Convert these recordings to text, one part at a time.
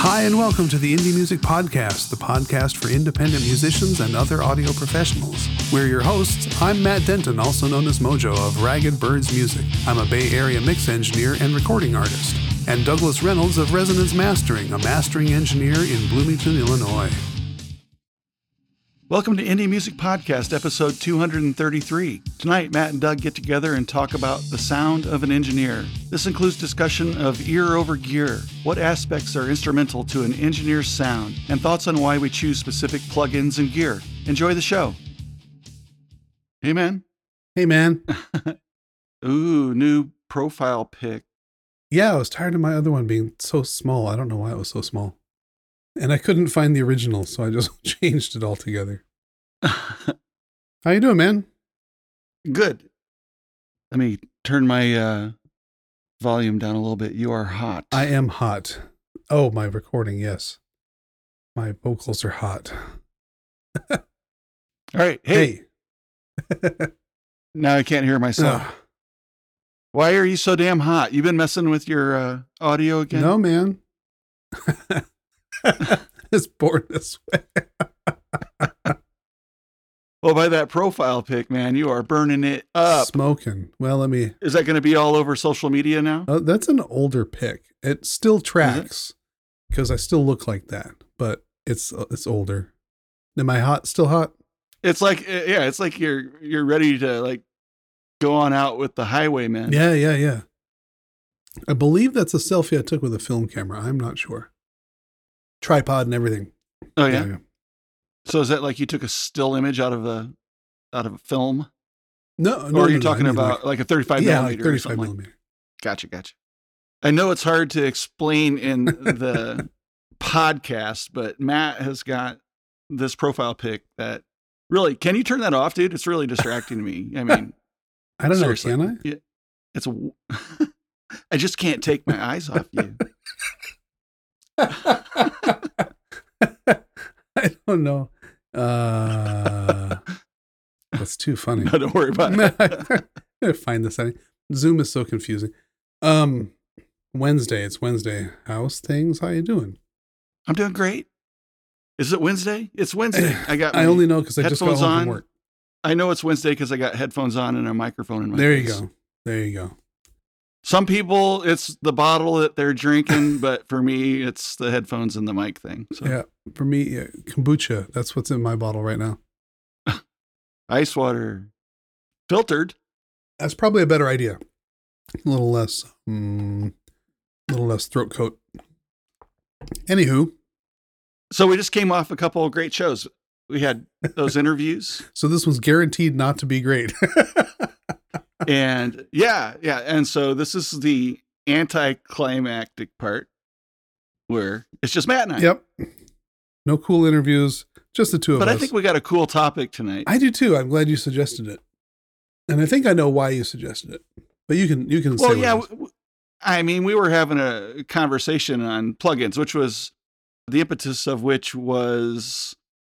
Hi, and welcome to the Indie Music Podcast, the podcast for independent musicians and other audio professionals. We're your hosts. I'm Matt Denton, also known as Mojo of Ragged Birds Music. I'm a Bay Area mix engineer and recording artist. And Douglas Reynolds of Resonance Mastering, a mastering engineer in Bloomington, Illinois. Welcome to Indie Music Podcast, episode 233. Tonight, Matt and Doug get together and talk about the sound of an engineer. This includes discussion of ear over gear, what aspects are instrumental to an engineer's sound, and thoughts on why we choose specific plugins and gear. Enjoy the show. Hey, man. Hey, man. Ooh, new profile pic. Yeah, I was tired of my other one being so small. I don't know why it was so small. And I couldn't find the original, so I just changed it altogether. How you doing, man? Good. Let me turn my uh, volume down a little bit. You are hot. I am hot. Oh, my recording, yes. My vocals are hot. All right. Hey. Hey. Now I can't hear myself. Ugh. Why are you so damn hot? You've been messing with your uh, audio again? no, man. it's born this way. Well, by that profile pic, man, you are burning it up. Smoking. Well, let me. Is that going to be all over social media now? Oh, that's an older pic. It still tracks because I still look like that, but it's uh, it's older. Am I hot? Still hot? It's like, uh, yeah, it's like you're you're ready to like go on out with the highwayman. Yeah, yeah, yeah. I believe that's a selfie I took with a film camera. I'm not sure. Tripod and everything. Oh yeah? So is that like you took a still image out of a out of a film, No, no. or are you no, talking mean, about like, a 35 yeah, millimeter? like 35 something millimeter. Gotcha, gotcha. I know it's hard to explain in the podcast, but Matt has got this profile pic that really can you turn that off, dude? It's really distracting to me. I mean, I don't know. Can I? it- it's a. I just can't take my eyes off you. I don't know. Uh, that's too funny. No, don't worry about it. I'm gonna find this. setting. Zoom is so confusing. Um, Wednesday. It's Wednesday. How's things? How you doing? I'm doing great. Is it Wednesday? It's Wednesday. I got. I only know because I just got home on. from work. I know it's Wednesday because I got headphones on and a microphone in my. There you go. There you go. Some people, it's the bottle that they're drinking, but for me, it's the headphones and the mic thing. So Yeah, for me, yeah, kombucha. That's what's in my bottle right now. ice water, filtered. That's probably a better idea. A little less, mm, a little less throat coat. Anywho, So we just came off a couple of great shows. We had those interviews, so this was guaranteed not to be great. and yeah, yeah, and so this is the anticlimactic part where it's just Matt and I. yep. No cool interviews, just the two of But us. But I think we got a cool topic tonight. I do too. I'm glad you suggested it, and I think I know why you suggested it. But you can you can well, yeah. what it is. w- w- I mean, we were having a conversation on plugins, which was the impetus of which was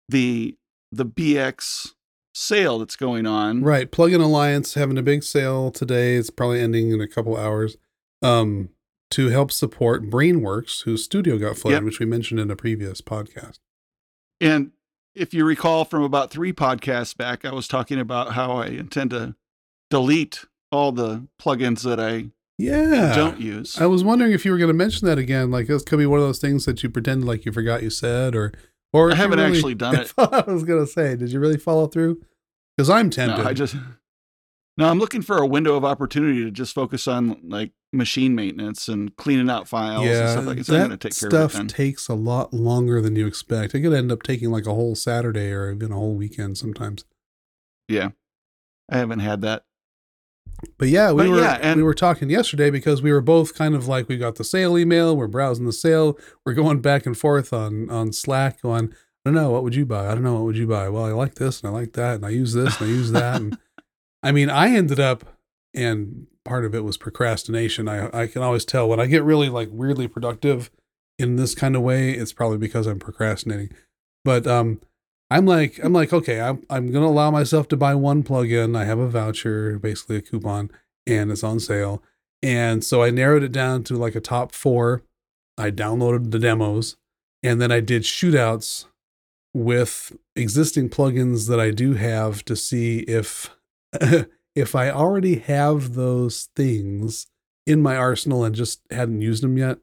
the the BX sale that's going on. right. Plugin Alliance having a big sale today. It's probably ending in a couple hours. Um, to help support Brainworx, whose studio got flooded, Yep. which we mentioned in a previous podcast. And if you recall from about three podcasts back, I was talking about how I intend to delete all the plugins that I Yeah. don't use. I was wondering if you were going to mention that again. Like this could be one of those things that you pretend like you forgot you said, or or I haven't really- actually done it. I was going to say, did you really follow through? Because I'm tempted. No, I just no. I'm looking for a window of opportunity to just focus on like machine maintenance and cleaning out files and yeah, stuff like that. So that going to take care stuff takes a lot longer than you expect. It could end up taking like a whole Saturday or even a whole weekend sometimes. yeah, I haven't had that. But yeah, we But were yeah, and- we were talking yesterday because we were both kind of like we got the sale email, we're browsing the sale, we're going back and forth on on Slack going, I don't know, what would you buy? I don't know, what would you buy? Well, I like this and I like that and I use this and I use that and I mean, I ended up and part of it was procrastination. I I can always tell when I get really like weirdly productive in this kind of way, it's probably because I'm procrastinating. But um I'm like, I'm like, okay, I'm, I'm gonna allow myself to buy one plugin. I have a voucher, basically a coupon, and it's on sale. And so I narrowed it down to like a top four I downloaded the demos, and then I did shootouts with existing plugins that I do have to see if if I already have those things in my arsenal and just hadn't used them yet,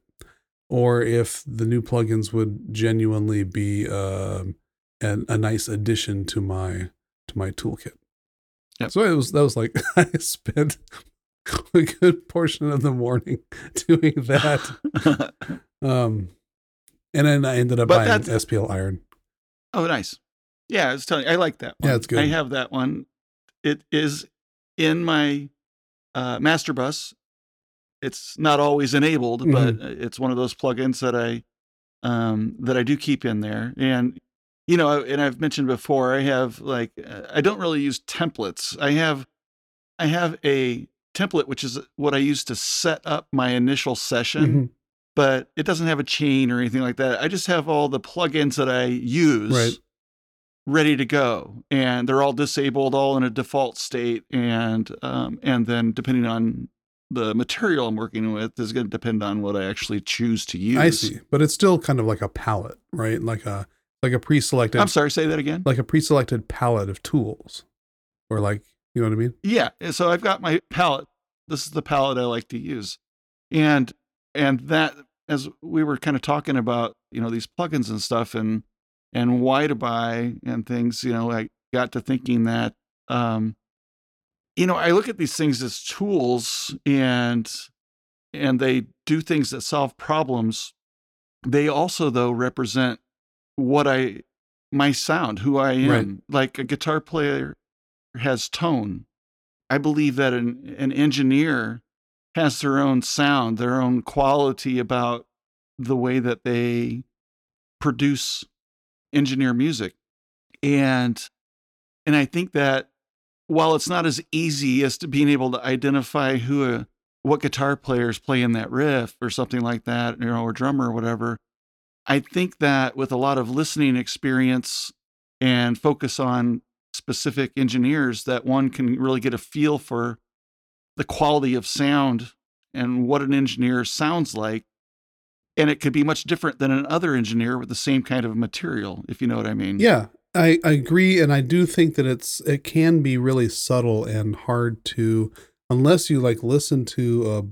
or if the new plugins would genuinely be uh, a, a nice addition to my to my toolkit. Yep. So it was that was like I spent a good portion of the morning doing that. um, and then I ended up But buying SPL Iron. oh, nice. Yeah, I was telling you, I like that one. Yeah, it's good. I have that one. It is in my uh, master bus. It's not always enabled, Mm-hmm. but it's one of those plugins that I um, that I do keep in there. And you know, and I've mentioned before, I have like uh, I don't really use templates. I have I have a template which is what I use to set up my initial session Mhm. but it doesn't have a chain or anything like that. I just have all the plugins that I use Right. ready to go, and they're all disabled, all in a default state, and um, and then depending on the material I'm working with is going to depend on what I actually choose to use. I see, but it's still kind of like a palette, right? Like a like a pre-selected, I'm sorry, say that again. like a pre-selected palette of tools, or like you know what I mean? Yeah. So I've got my palette. This is the palette I like to use. And and that as we were kind of talking about, you know, these plugins and stuff and and why to buy and things, you know, I got to thinking that um you know, I look at these things as tools and and they do things that solve problems. They also though represent what I my sound, who I am. Right. Like a guitar player has tone. I believe that an, an engineer has their own sound, their own quality about the way that they produce engineer music. And and I think that while it's not as easy as to being able to identify who a what guitar players play in that riff or something like that, you know, or drummer or whatever, I think that with a lot of listening experience and focus on specific engineers that one can really get a feel for the quality of sound and what an engineer sounds like and it could be much different than another engineer with the same kind of material if you know what i mean Yeah, I, I agree, and I do think that it's it can be really subtle and hard to unless you like listen to a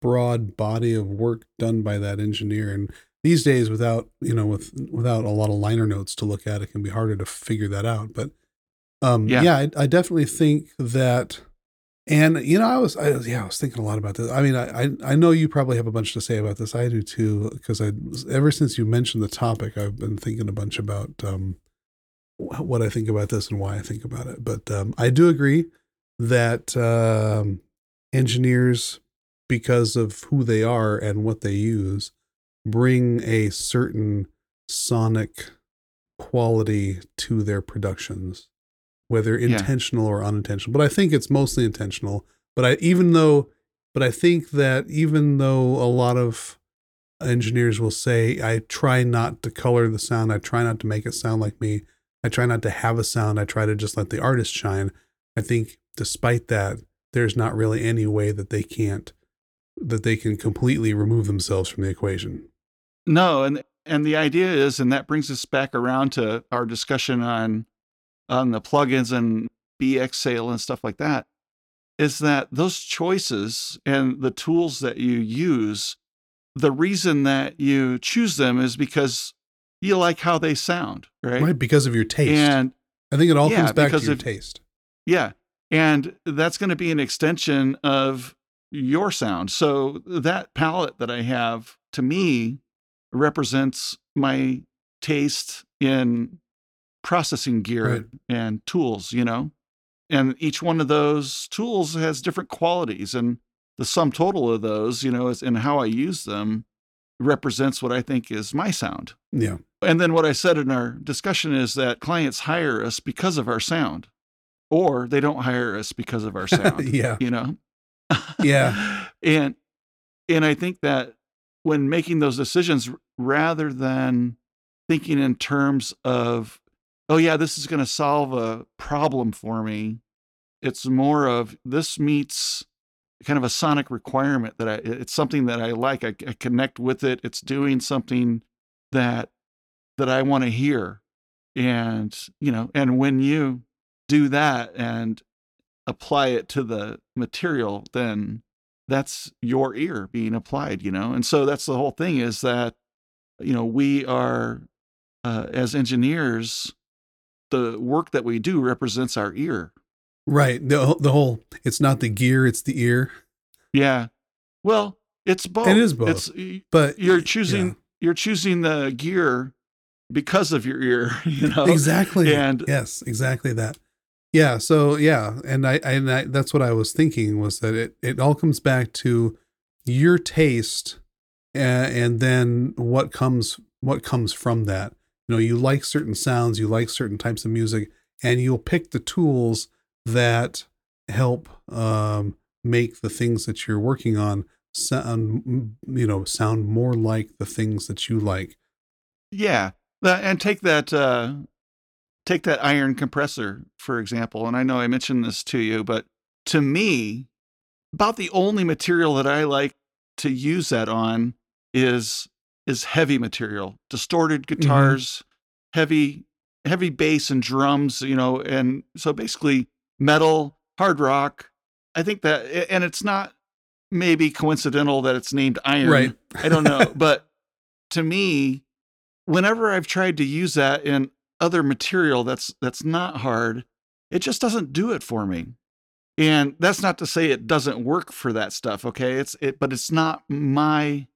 broad body of work done by that engineer. And these days, without you know, with without a lot of liner notes to look at, it can be harder to figure that out. But um, Yeah. yeah, I, I definitely think that. And you know, I was, I yeah, I was thinking a lot about this. I mean, I, I, I know you probably have a bunch to say about this. I do too, because I, ever since you mentioned the topic, I've been thinking a bunch about um, what I think about this and why I think about it. But um, I do agree that um, engineers, because of who they are and what they use, bring a certain sonic quality to their productions, whether Yeah. intentional or unintentional. But I think it's mostly intentional. But I even though, but I think that even though a lot of engineers will say, I try not to color the sound, I try not to make it sound like me, I try not to have a sound, I try to just let the artist shine. I think despite that, there's not really any way that they can't that they can completely remove themselves from the equation. No, and and the idea is, and that brings us back around to our discussion on on the plugins and BX sale and stuff like that, is that those choices and the tools that you use, the reason that you choose them is because you like how they sound, right? Right? Because of your taste. And I think it all Yeah, comes back to your of- taste. yeah. And that's going to be an extension of your sound. So that palette that I have to me represents my taste in processing gear Right. and tools, you know? And each one of those tools has different qualities and the sum total of those, you know, is and how I use them represents what I think is my sound. Yeah. And then what I said in our discussion is that clients hire us because of our sound, or they don't hire us because of our sound. yeah. You know? Yeah. and and I think that when making those decisions, rather than thinking in terms of, oh yeah, this is going to solve a problem for me, it's more of this meets kind of a sonic requirement that I it's something that I like. I, I connect with it. It's doing something that that I want to hear. And, you know, and when you do that and apply it to the material, then that's your ear being applied, you know? And so that's the whole thing is that, you know, we are, uh, as engineers, the work that we do represents our ear. Right. The, the whole, it's not the gear, it's the ear. Yeah. Well, it's both. It is both. It's, but you're choosing, yeah. you're choosing the gear because of your ear, you know? Exactly. And yes, exactly that. Yeah. So yeah, and I, and I, that's what I was thinking was that it it all comes back to your taste, and, and then what comes what comes from that. You know, you like certain sounds, you like certain types of music, and you'll pick the tools that help um, make the things that you're working on sound you know sound more like the things that you like yeah and take that uh take that iron compressor for example and i know i mentioned this to you but to me about the only material that i like to use that on is is heavy material distorted Mm-hmm. guitars heavy heavy bass and drums you know and so basically metal hard rock i think that and it's not maybe coincidental that it's named iron Right. i don't know but to me whenever i've tried to use that in other material that's that's not hard it just doesn't do it for me and that's not to say it doesn't work for that stuff okay it's it but it's not my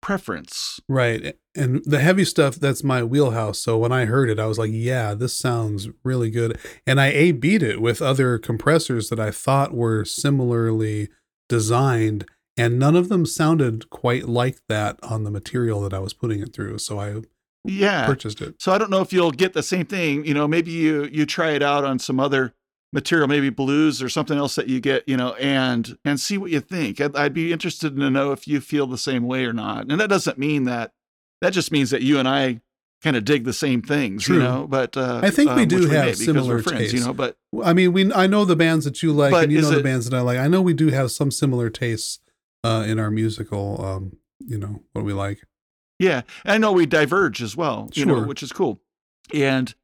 preference Right. And the heavy stuff, that's my wheelhouse. So when I heard it, I was like, yeah, this sounds really good. And I A beat it with other compressors that I thought were similarly designed. And none of them sounded quite like that on the material that I was putting it through. So I yeah purchased it. So I don't know if you'll get the same thing. You know, maybe you you try it out on some other material, maybe blues or something else that you get, you know, and and see what you think. I'd, I'd be interested to know if you feel the same way or not. And that doesn't mean that. That just means that you and I kind of dig the same things, True. you know. But uh, I think we um, do which have similar friends, you know. But I mean, we I know the bands that you like, and you know the bands that I like. I know we do have some similar tastes uh, in our musical, um, you know, what we like. Yeah, I know we diverge as well, you know, Sure. which is cool. And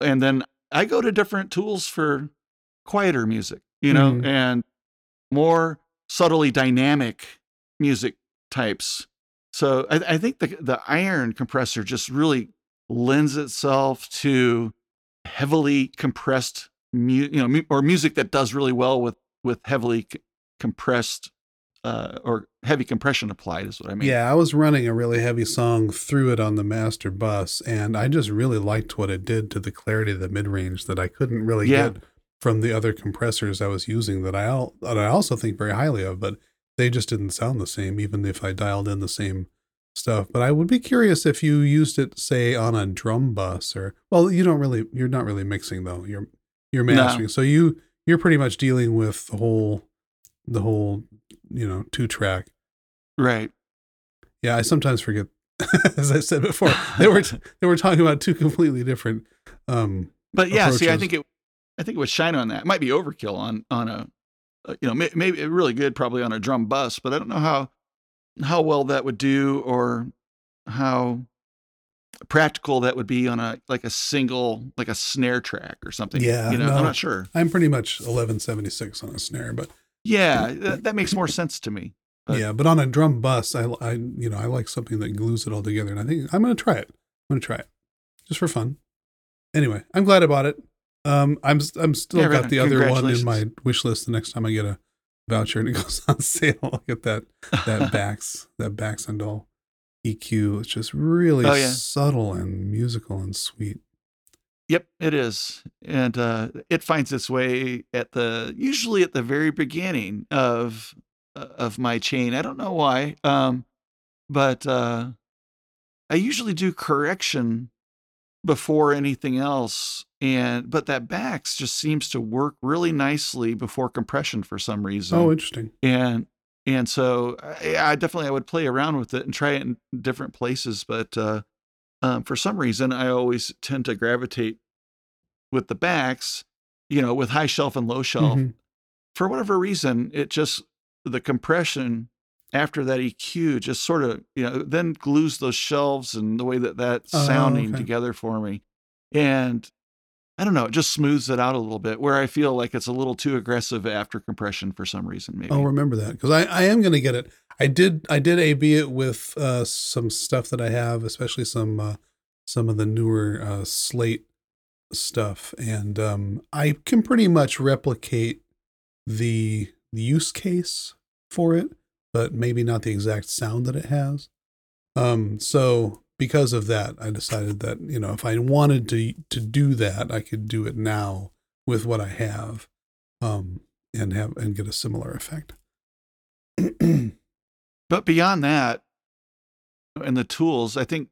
and then I go to different tools for quieter music, you know, Mhm. and more subtly dynamic music types. So I, I think the the iron compressor just really lends itself to heavily compressed mu- you know, mu- or music that does really well with with heavily c- compressed uh, or heavy compression applied is what I mean. Yeah, I was running a really heavy song through it on the master bus, and I just really liked what it did to the clarity of the mid range that I couldn't really Yeah. get from the other compressors I was using that I al- that I also think very highly of, but they just didn't sound the same, even if I dialed in the same stuff. But I would be curious if you used it, say, on a drum bus or well, you don't really, you're not really mixing though. You're you're No. mastering, so you you're pretty much dealing with the whole the whole you know two track. Right. Yeah, I sometimes forget. As I said before, they were they were talking about two completely different. Um, But yeah, see, I think it, I think it would shine on that. It might be overkill on on a, uh, you know, may, maybe really good probably on a drum bus, but I don't know how how well that would do or how practical that would be on a like a single like a snare track or something. Yeah, you know, no. I'm not sure. I'm pretty much 1176 on a snare, but Yeah, that, that makes more sense to me. But- yeah, but on a drum bus, I, I you know I like something that glues it all together, and I think I'm gonna try it. I'm gonna try it just for fun. Anyway, I'm glad I bought it. Um, I'm I'm still Yeah, got the other one in my wish list. The next time I get a voucher and it goes on sale, I'll get that that Bax that Baxandall EQ. It's just really Oh, yeah. subtle and musical and sweet. Yep, it is, and uh, it finds its way at the usually at the very beginning of uh, of my chain. I don't know why, um, but uh, I usually do correction before anything else, and but that Bax just seems to work really nicely before compression for some reason Oh, interesting. and and so I, I definitely I would play around with it and try it in different places, but uh, um, for some reason I always tend to gravitate with the Bax, you know, with high shelf and low shelf. Mhm. For whatever reason, it just the compression after that EQ just sort of you know then glues those shelves and the way that that's Oh, sounding okay. together for me, and I don't know, it just smooths it out a little bit. Where I feel like it's a little too aggressive after compression for some reason, maybe. I'll remember that because I, I am going to get it. I did I did AB it with uh, some stuff that I have, especially some uh, some of the newer uh, Slate stuff, and um, I can pretty much replicate the the use case for it, but maybe not the exact sound that it has. Um, so because of that, I decided that you know if I wanted to to do that, I could do it now with what I have, um, and have and get a similar effect. But beyond that, and the tools, I think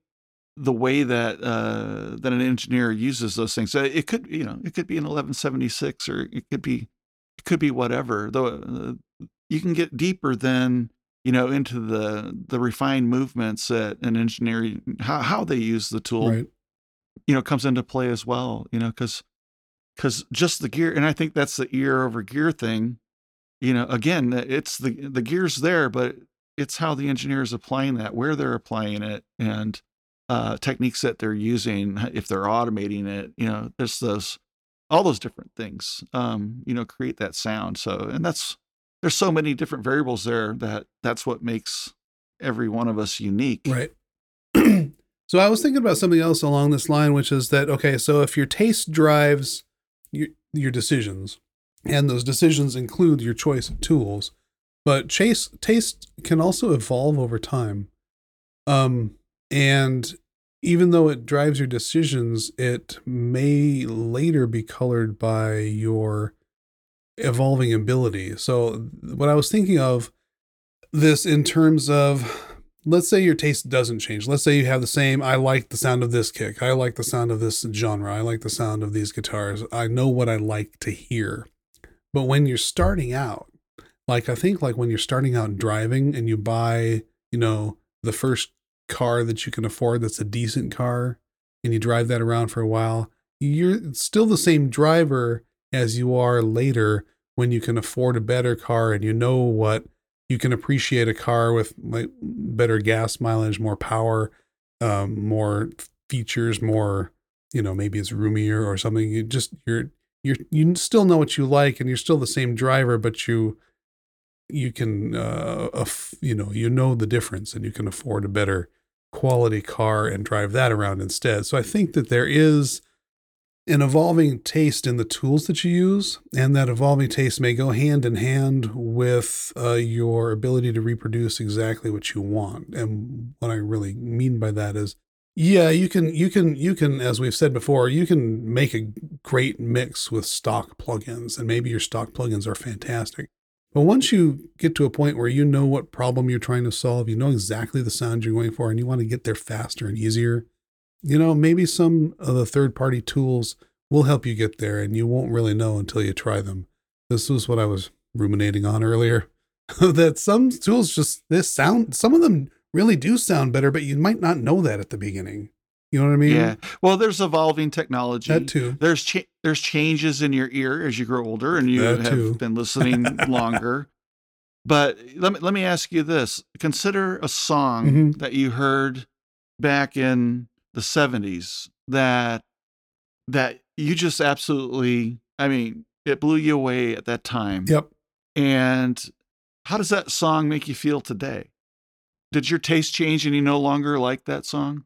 the way that uh, that an engineer uses those things, uh, it could you know it could be an 1176 or it could be it could be whatever. Though uh, you can get deeper than you know into the the refined movements that an engineer how how they use the tool right. you know comes into play as well. You know because because just the gear, and I think that's the ear over gear thing. You know, again, it's the the gear's there, but it's how the engineer is applying that, where they're applying it, and uh, techniques that they're using, if they're automating it. You know, there's those all those different things. Um, you know, create that sound. So, and that's there's so many different variables there that that's what makes every one of us unique. Right. so I was thinking about something else along this line, which is that okay, so if your taste drives your your decisions, and those decisions include your choice of tools, but chase taste can also evolve over time. Um, and even though it drives your decisions, it may later be colored by your evolving ability. So what I was thinking of this in terms of let's say your taste doesn't change. Let's say you have the same I like the sound of this kick. I like the sound of this genre. I like the sound of these guitars. I know what I like to hear. But when you're starting out, like I think like when you're starting out driving and you buy, you know, the first car that you can afford that's a decent car and you drive that around for a while, you're still the same driver as you are later when you can afford a better car and you know what you can appreciate a car with like better gas mileage, more power, um, more features, more you know maybe it's roomier or something. You just you're you're you still know what you like and you're still the same driver, but you you can uh aff- you know you know the difference and you can afford a better quality car and drive that around instead. So I think that there is an evolving taste in the tools that you use, and that evolving taste may go hand in hand with uh, your ability to reproduce exactly what you want. And what I really mean by that is, yeah, you can, you can, you can, as we've said before, you can make a great mix with stock plugins, and maybe your stock plugins are fantastic. But once you get to a point where you know what problem you're trying to solve, you know exactly the sound you're going for, and you want to get there faster and easier, you know, maybe some of the third party tools will help you get there and you won't really know until you try them. This was what I was ruminating on earlier that some tools just this sound some of them really do sound better but you might not know that at the beginning. You know what I mean? Yeah. Well, there's evolving technology. That too. There's cha- there's changes in your ear as you grow older and you That have too. been listening longer. But let me let me ask you this: Consider a song Mhm. that you heard back in the '70s that that you just absolutely, I mean, it blew you away at that time. Yep. And how does that song make you feel today? Did your taste change and you no longer like that song?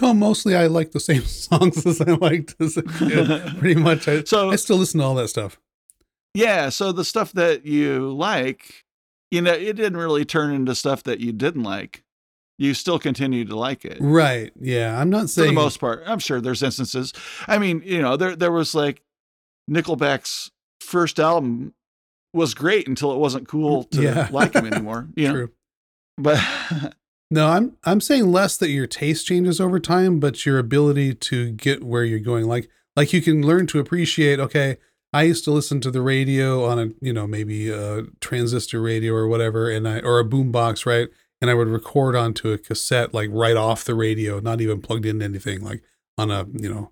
No, mostly I like the same songs as I liked as a kid. Pretty much. I, So I still listen to all that stuff. Yeah, so the stuff that you like, you know, it didn't really turn into stuff that you didn't like. You still continue to like it. Right. Yeah. I'm not For the most part. I'm sure there's instances. I mean, you know, there there was like Nickelback's first album was great until it wasn't cool mm, to Yeah. like him anymore. You know, true. but No, I'm I'm saying less that your taste changes over time, but your ability to get where you're going. Like like you can learn to appreciate, okay, I used to listen to the radio on a, you know, maybe a transistor radio or whatever, and I or a boombox, right? And I would record onto a cassette like right off the radio, not even plugged into anything, like on a, you know,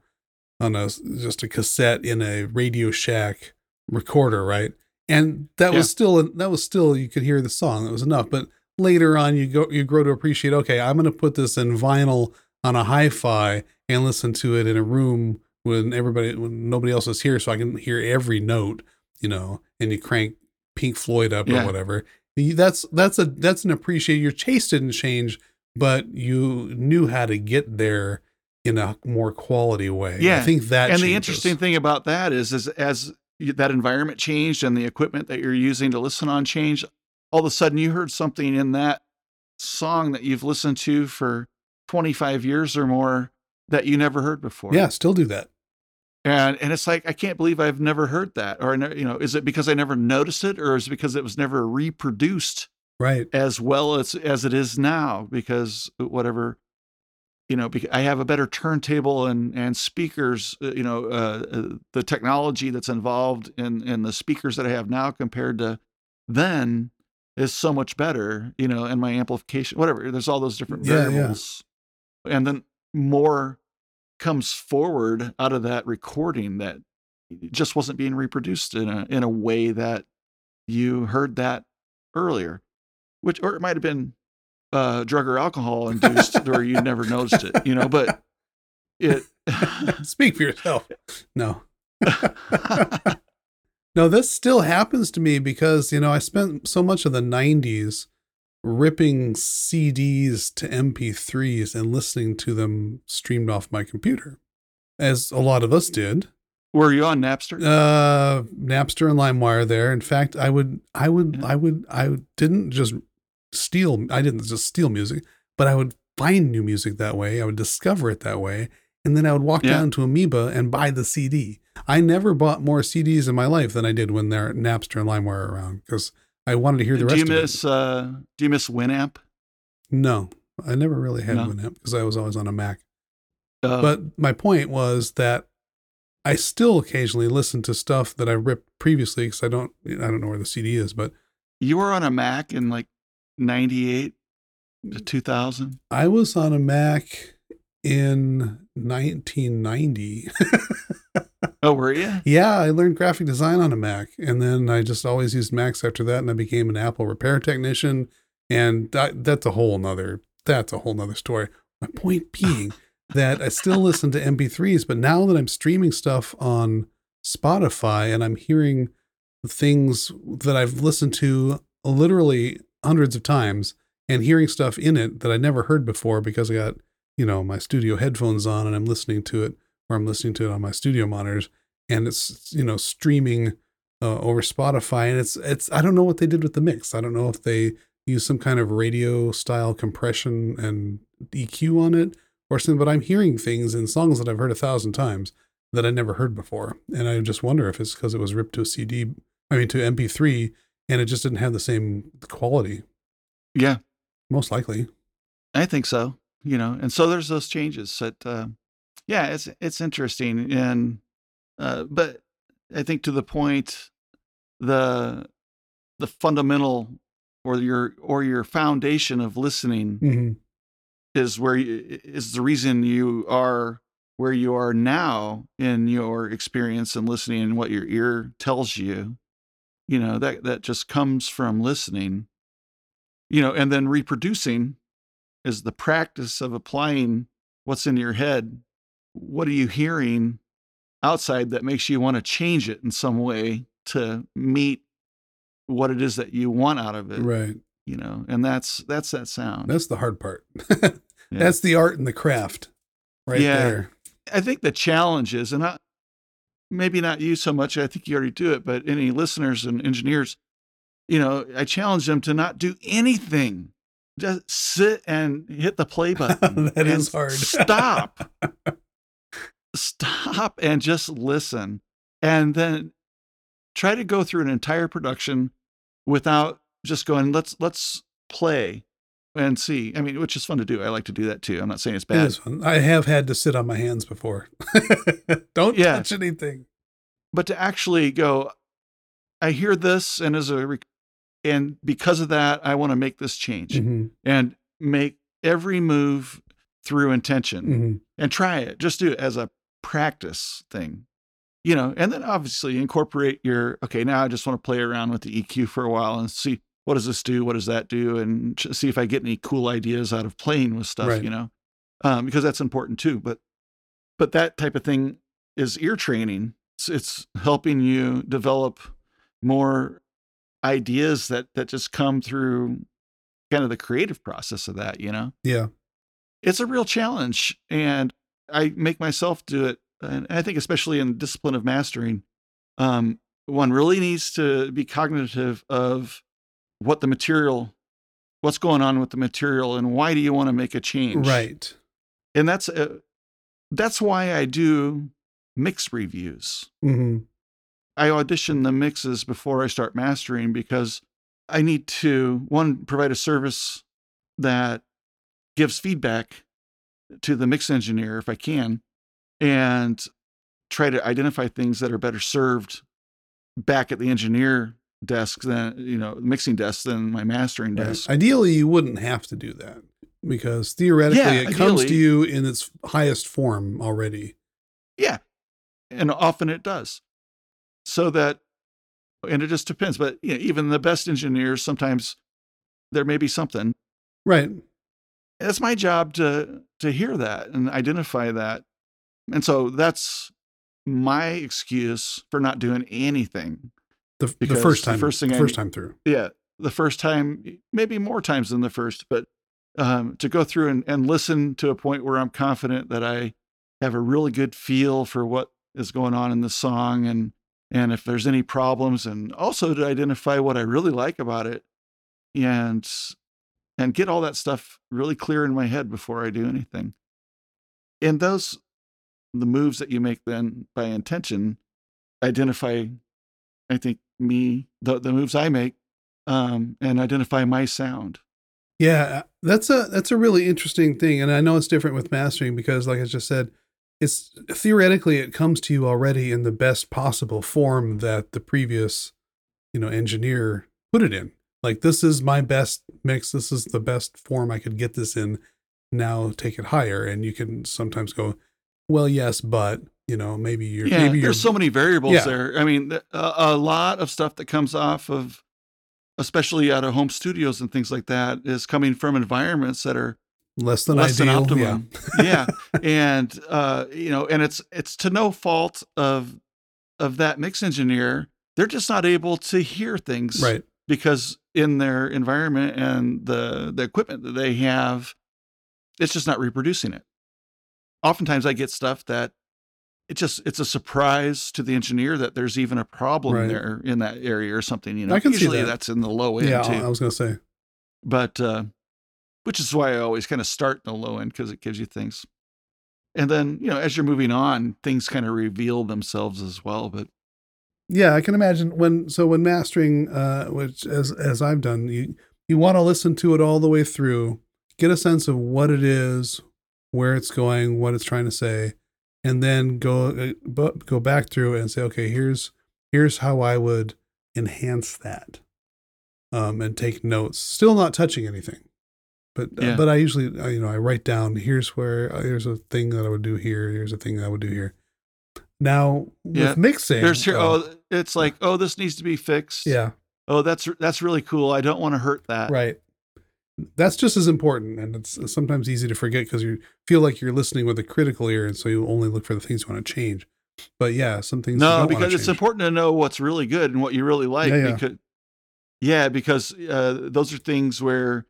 on a just a cassette in a Radio Shack recorder, right? and that Yeah. was still that was still you could hear the song. That was enough. But later on, you go you grow to appreciate. Okay, I'm going to put this in vinyl on a hi-fi and listen to it in a room when everybody when nobody else is here, so I can hear every note. You know, and you crank Pink Floyd up Yeah. or whatever. That's that's a that's an appreciate. Your taste didn't change, but you knew how to get there in a more quality way. yeah I think that and the interesting thing about that is, is as that environment changed and the equipment that you're using to listen on changed, all of a sudden you heard something in that song that you've listened to for 25 years or more that you never heard before. yeah, still do that. And and it's like I can't believe I've never heard that. Or you know, is it because I never noticed it, or is it because it was never reproduced Right. as well as as it is now? Because whatever, you know, I have a better turntable and and speakers. uh, You know, uh, uh, the technology that's involved in in the speakers that I have now compared to then is so much better. You know, and my amplification, whatever. There's all those different Yeah, yeah. variables, and then more comes forward out of that recording that just wasn't being reproduced in a in a way that you heard that earlier which or it might have been uh drug or alcohol induced or you never noticed it you know but it Speak for yourself. No. No, this still happens to me because, you know, I spent so much of the 90s ripping CDs to MP3s and listening to them streamed off my computer, as a lot of us did. were you on napster Uh, Napster and LimeWire there. In fact, I would, I would, Yeah. I would, I didn't just steal, I didn't just steal music, but I would find new music that way. I would discover it that way. And then I would walk Yeah. down to Amoeba and buy the CD. I never bought more CDs in my life than I did when there Napster and LimeWire were around because I wanted to hear the do rest you of miss uh do you miss winamp. No, I never really had No? Winamp because I was always on a Mac. uh, But my point was that I still occasionally listen to stuff that I ripped previously because I don't I don't know where the CD is, but you were on a mac in like 98 to 2000 I was on a Mac in 1990. oh were you yeah, I learned graphic design on a Mac, and then I just always used Macs after that, and I became an Apple repair technician, and that, that's a whole nother that's a whole nother story. My point being that I still listen to MP3s, but now that I'm streaming stuff on Spotify and I'm hearing things that I've listened to literally hundreds of times and hearing stuff in it that I never heard before because I got, you know, my studio headphones on and I'm listening to it or I'm listening to it on my studio monitors and it's, you know, streaming uh, over Spotify and it's it's I don't know what they did with the mix. I don't know if they use some kind of radio style compression and EQ on it or something, but I'm hearing things in songs that I've heard a thousand times that I never heard before. And I just wonder if it's because it was ripped to a CD, I mean, to MP3, and it just didn't have the same quality. yeah Most likely. I think so. You know, and so there's those changes that, uh, yeah, it's it's interesting, and uh, but I think to the point, the the fundamental or your or your foundation of listening Mm-hmm. is where you, is the reason you are where you are now in your experience and listening and what your ear tells you. You know that that just comes from listening. You know, and then reproducing is the practice of applying what's in your head. What are you hearing outside that makes you want to change it in some way to meet what it is that you want out of it? Right. You know, and that's that's that sound. That's the hard part. Yeah. That's the art and the craft right Yeah. there. I think the challenge is, and I, maybe not you so much. I think you already do it, but any listeners and engineers, you know, I challenge them to not do anything. Just sit and hit the play button. that is hard. Stop. Stop and just listen, and then try to go through an entire production without just going. Let's let's play and see. I mean, which is fun to do. I like to do that too. I'm not saying it's bad. is fun. I have had to sit on my hands before. Don't Yeah. touch anything. but to actually go i hear this and as a and because of that i want to make this change Mhm, and make every move through intention mhm. and try it just do it as a practice thing you know, and then obviously incorporate your okay. Now I just want to play around with the EQ for a while and see what does this do, what does that do, and see if I get any cool ideas out of playing with stuff. Right. You know, um, because that's important too. But but that type of thing is ear training. It's, it's helping you develop more ideas that that just come through kind of the creative process of that. You know Yeah. it's a real challenge and i make myself do it and i think especially in the discipline of mastering um, one really needs to be cognitive of what the material what's going on with the material and why do you want to make a change Right. and that's uh, that's why i do mix reviews hmm I audition the mixes before I start mastering because I need to one provide a service that gives feedback to the mix engineer if I can and try to identify things that are better served back at the engineer desk than you know mixing desk than my mastering Right. desk. Ideally, you wouldn't have to do that because theoretically, Yeah, it comes to you in its highest form already. Yeah. And often it does. So that, and it just depends. But you know, even the best engineers, sometimes there may be something. Right. It's my job to to hear that and identify that. And so that's my excuse for not doing anything. The, the first the time, first thing I first need- time through. Yeah. The first time, maybe more times than the first, but um, to go through and, and listen to a point where I'm confident that I have a really good feel for what is going on in the song and and if there's any problems and also to identify what I really like about it and and get all that stuff really clear in my head before I do anything. And those the moves that you make then by intention identify I think me the the moves I make um and identify my sound. Yeah, that's a that's a really interesting thing, and I know it's different with mastering because, like I just said, it's theoretically it comes to you already in the best possible form that the previous, you know, engineer put it in. Like this is my best mix. This is the best form I could get this in. Now take it higher, and you can sometimes go, well, yes, but you know, maybe you're yeah, maybe you're there's so many variables Yeah. there. I mean, a, a lot of stuff that comes off of, especially out of home studios and things like that, is coming from environments that are less than less ideal. than Yeah. optimum. Yeah. and uh, you know, and it's it's to no fault of of that mix engineer. They're just not able to hear things Right. because in their environment and the the equipment that they have, it's just not reproducing it. Oftentimes, I get stuff that it just it's a surprise to the engineer that there's even a problem Right. there in that area or something. You know, I can see that. that's in the low end Yeah, too I was gonna say. but uh, which is why I always kind of start in the low end because it gives you things. And then you know, as you're moving on, things kind of reveal themselves as well. But Yeah, I can imagine when so when mastering, uh, which as as I've done, you you want to listen to it all the way through, get a sense of what it is, where it's going, what it's trying to say, and then go uh, go back through and say, okay, here's here's how I would enhance that, um, and take notes. Still not touching anything, but uh, but I usually uh, you know I write down here's where uh, here's a thing that I would do here, here's a thing I would do here. Now with Yeah, mixing, there's here. uh, Oh, it's like oh, this needs to be fixed. yeah, Oh, that's that's really cool. I don't want to hurt that. right. That's just as important, and it's sometimes easy to forget because you feel like you're listening with a critical ear, and so you only look for the things you want to change. But yeah, some things No, because it's important to know what's really good and what you really like. Yeah, yeah. Because yeah, because uh, those are things where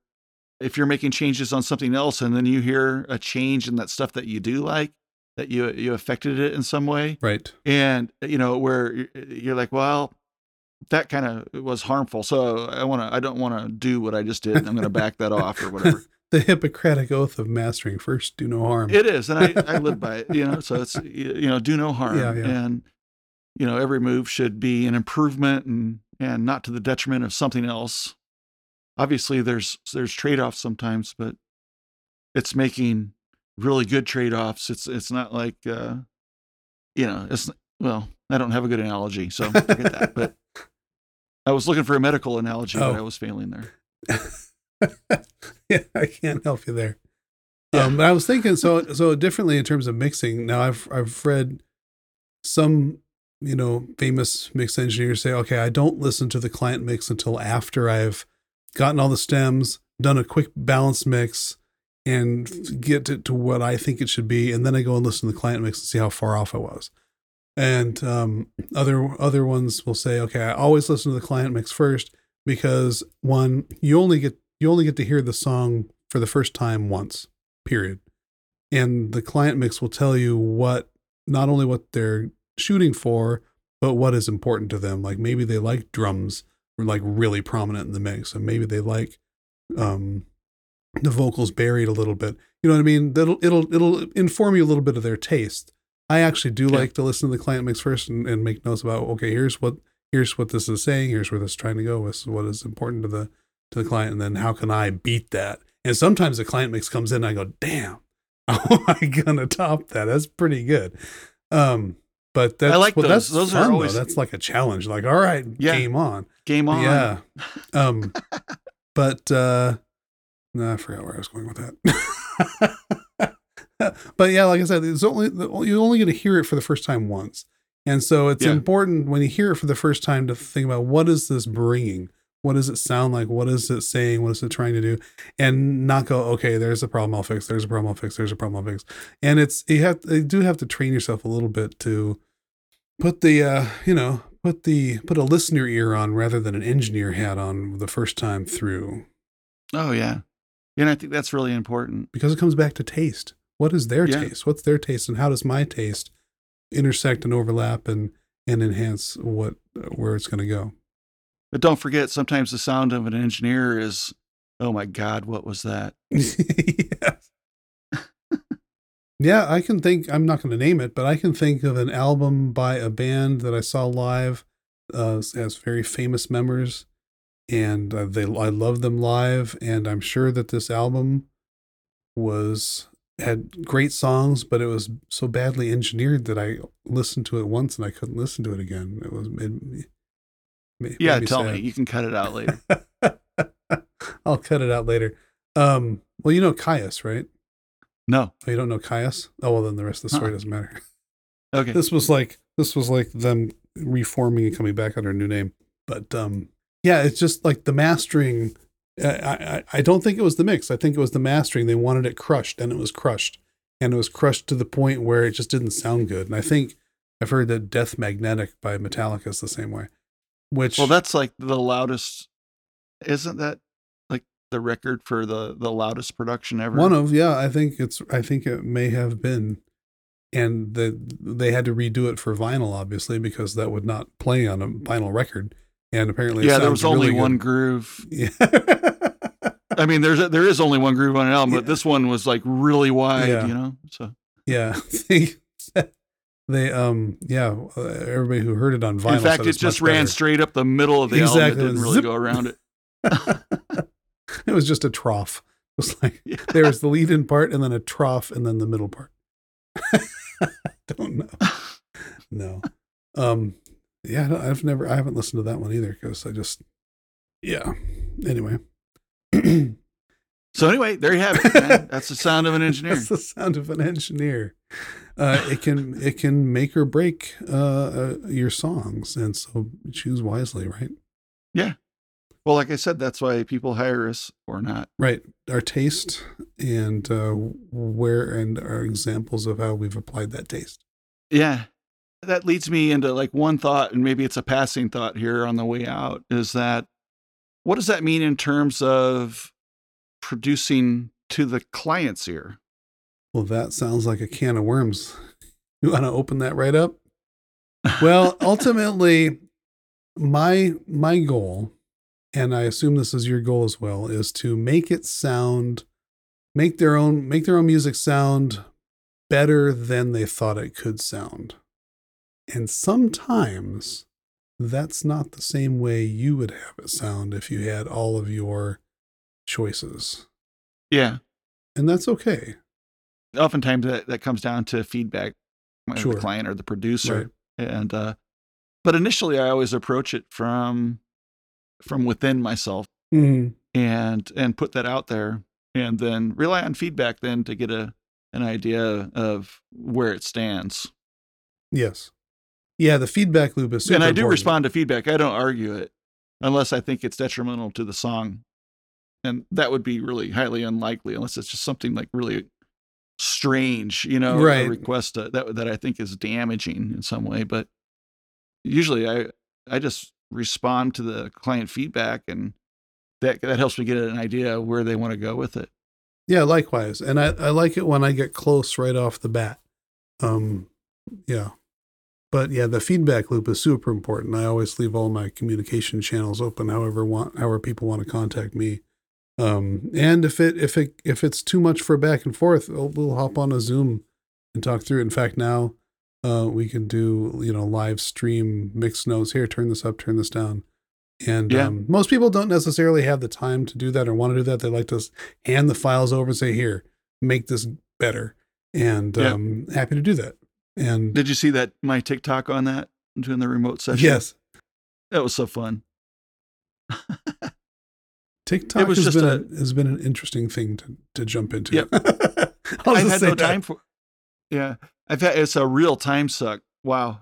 if you're making changes on something else and then you hear a change in that stuff that you do like, that you you affected it in some way, Right. and you know where you're- like, well, that kind of was harmful, so I want to, I don't want to do what I just did. I'm going to back that off or whatever. The Hippocratic oath of mastering: first, do no harm. It is, and I, I live by it. You know, so it's you you know, do no harm, Yeah, yeah. and you know, every move should be an improvement and and not to the detriment of something else. Obviously, there's there's trade offs sometimes, but it's making really good trade offs. It's it's not like uh, you know, it's well, I don't have a good analogy, so forget that. But I was looking for a medical analogy, but Oh. I was failing there. yeah, I can't help you there. Yeah. Um, but I was thinking so so differently in terms of mixing. Now I've I've read some you know, famous mix engineers say, okay, I don't listen to the client mix until after I've gotten all the stems, done a quick balance mix, and get it to what I think it should be, and then I go and listen to the client mix and see how far off I was. And um, other other ones will say, okay, I always listen to the client mix first because one, you only get you only get to hear the song for the first time once, period. And the client mix will tell you what not only what they're shooting for, but what is important to them. Like maybe they like drums like really prominent in the mix, and maybe they like um the vocals buried a little bit. You know what I mean? That'll it'll it'll inform you a little bit of their taste. I actually do Yeah. like to listen to the client mix first and, and make notes about okay, here's what here's what this is saying, here's where this is trying to go, this is what is important to the to the client, and then how can I beat that? And sometimes the client mix comes in, and I go, damn, how am I gonna top that? That's pretty good. Um, but that's like well, those. Those are always- though. that's like a challenge. Like, all right, Yeah. game on. Game on. Yeah. Um, but uh, no, I forgot where I was going with that. but yeah, like I said, it's only you only get to hear it for the first time once, and so it's Yeah. important when you hear it for the first time to think about what is this bringing. What does it sound like? What is it saying? What is it trying to do? And not go, okay, there's a problem I'll fix. There's a problem I'll fix. There's a problem I'll fix. And it's you have you do have to train yourself a little bit to put the uh, you know put the put a listener ear on rather than an engineer hat on the first time through Oh yeah. And I think that's really important. because it comes back to taste. What is their Yeah. taste? What's their taste, and how does my taste intersect and overlap and and enhance what where it's going to go? But don't forget, sometimes the sound of an engineer is, oh my God, what was that? yes. Yeah, I can think. I'm not going to name it, but I can think of an album by a band that I saw live. Uh, has very famous members, and uh, they I love them live, and I'm sure that this album was had great songs, but it was so badly engineered that I listened to it once and I couldn't listen to it again. It was it, made- made Yeah, tell sad. me. You can cut it out later. I'll cut it out later. Um, well, you know Kyuss, right? No. Oh, you don't know Kyuss? Oh, well, then the rest of the story Uh-uh. doesn't matter. Okay. This was like this was like them reforming and coming back under a new name. But um, yeah, it's just like the mastering. I, I I don't think it was the mix. I think it was the mastering. They wanted it crushed, and it was crushed, and it was crushed to the point where it just didn't sound good. And I think I've heard that Death Magnetic by Metallica is the same way. Which Well, that's like the loudest. Isn't that the record for the the loudest production ever? One of yeah, I think it's I think it may have been, and the they had to redo it for vinyl obviously because that would not play on a vinyl record, and apparently yeah, there was only really one groove. Yeah, I mean, there's a, there is only one groove on an album, but this one was like really wide. Yeah. You know, so yeah. They, um yeah uh, everybody who heard it on vinyl. in fact, it just ran better. straight up the middle of the Exactly. album. It didn't really Zip. go around it. it was just a trough. It was like Yeah. there was the lead in part and then a trough and then the middle part. I Don't know. No. Um yeah, I don't- I've never I haven't listened to that one either cuz I just yeah. Anyway. So anyway, there you have it. man. That's the sound of an engineer. That's the sound of an engineer. Uh, it can it can make or break uh, uh, your songs, and so choose wisely, right? Well, like I said, that's why people hire us or not. Right. Our taste and uh, where and our examples of how we've applied that taste. Yeah. That leads me into like one thought, and maybe it's a passing thought here on the way out is that what does that mean in terms of producing to the client's ear? Well, that sounds like a can of worms. You want to open that right up? Well, ultimately, my my goal, and I assume this is your goal as well, is to make it sound, make their own make their own music sound better than they thought it could sound. And sometimes that's not the same way you would have it sound if you had all of your choices. Yeah. And that's okay. Oftentimes that, that comes down to feedback by Sure. the client or the producer. Right. And uh but initially I always approach it from from within myself Mhm. and and put that out there and then rely on feedback then to get a an idea of where it stands. Yes. Yeah, the feedback loop is super and I do important. respond to feedback. I don't argue it unless I think it's detrimental to the song. And that would be really highly unlikely unless it's just something like really strange, you know, Right. a request uh, that that I think is damaging in some way. But usually I I just respond to the client feedback and that that helps me get an idea where they want to go with it. Yeah, likewise. And I, I like it when I get close right off the bat. Um, yeah. But yeah, the feedback loop is super important. I always leave all my communication channels open, however want however people want to contact me. Um, and if it if it if it's too much for back and forth, we'll, we'll hop on a Zoom and talk through. it. In fact, now uh, we can do you know live stream mixed notes. Here, turn this up, turn this down. And Yeah. um, most people don't necessarily have the time to do that or want to do that. They like to hand the files over and say, "Here, make this better." And Yeah. um, happy to do that. And Did you see that my TikTok on that doing the remote session? yes, That was so fun. TikTok has been a, has been an interesting thing to to jump into. Yep. I just had no that. time for Yeah. I've had it's a real time suck. Wow.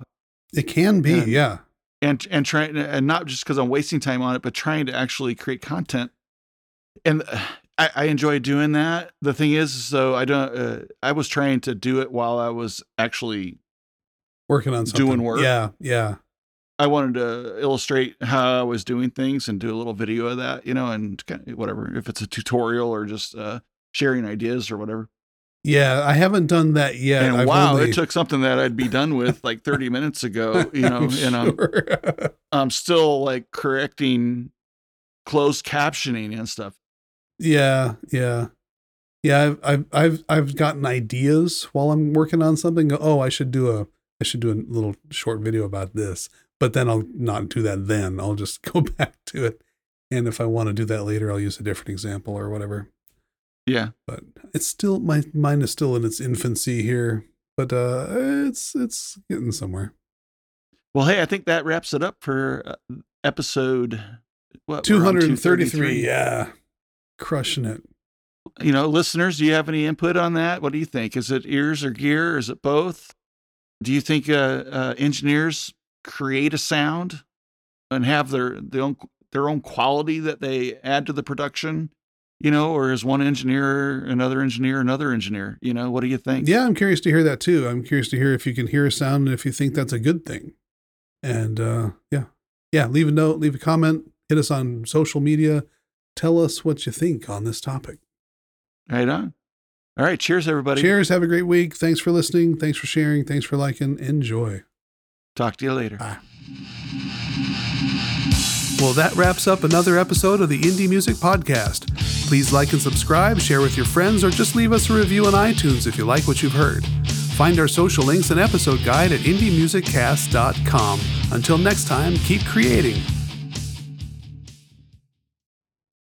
It can be, Yeah. yeah. and and trying and not just because I'm wasting time on it, but trying to actually create content. And I, I enjoy doing that. The thing is, so I don't. Uh, I was trying to do it while I was actually. Working on something. Doing work. Yeah, yeah. I wanted to illustrate how I was doing things and do a little video of that, you know, and kind of whatever if it's a tutorial or just uh, sharing ideas or whatever. Yeah, I haven't done that yet. and I've wow, only- it took something that I'd be done with like 30 minutes ago, you know, I'm and I'm sure. I'm still like correcting closed captioning and stuff. yeah, yeah. Yeah, I've, I've I've I've gotten ideas while I'm working on something. Oh, I should do a I should do a little short video about this. But then I'll not do that then. I'll just go back to it. And if I want to do that later, I'll use a different example or whatever. Yeah. But it's still my mine is still in its infancy here. But uh it's it's getting somewhere. Well, hey, I think that wraps it up for uh, episode what we're on 233. Yeah. Crushing it. You know, listeners, do you have any input on that? What do you think? Is it ears or gear? Is it both? Do you think uh, uh, engineers create a sound and have their their own their own quality that they add to the production? You know, or is one engineer another engineer another engineer? You know, what do you think? Yeah, I'm curious to hear that too. I'm curious to hear if you can hear a sound and if you think that's a good thing. And uh yeah. Yeah, leave a note, leave a comment, hit us on social media. Tell us what you think on this topic. Right on. All right. Cheers, everybody. Cheers. Have a great week. Thanks for listening. Thanks for sharing. Thanks for liking. Enjoy. Talk to you later. Bye. Well, that wraps up another episode of the Indie Music Podcast. Please like and subscribe, share with your friends, or just leave us a review on iTunes if you like what you've heard. Find our social links and episode guide at indiemusiccast.com. Until next time, keep creating.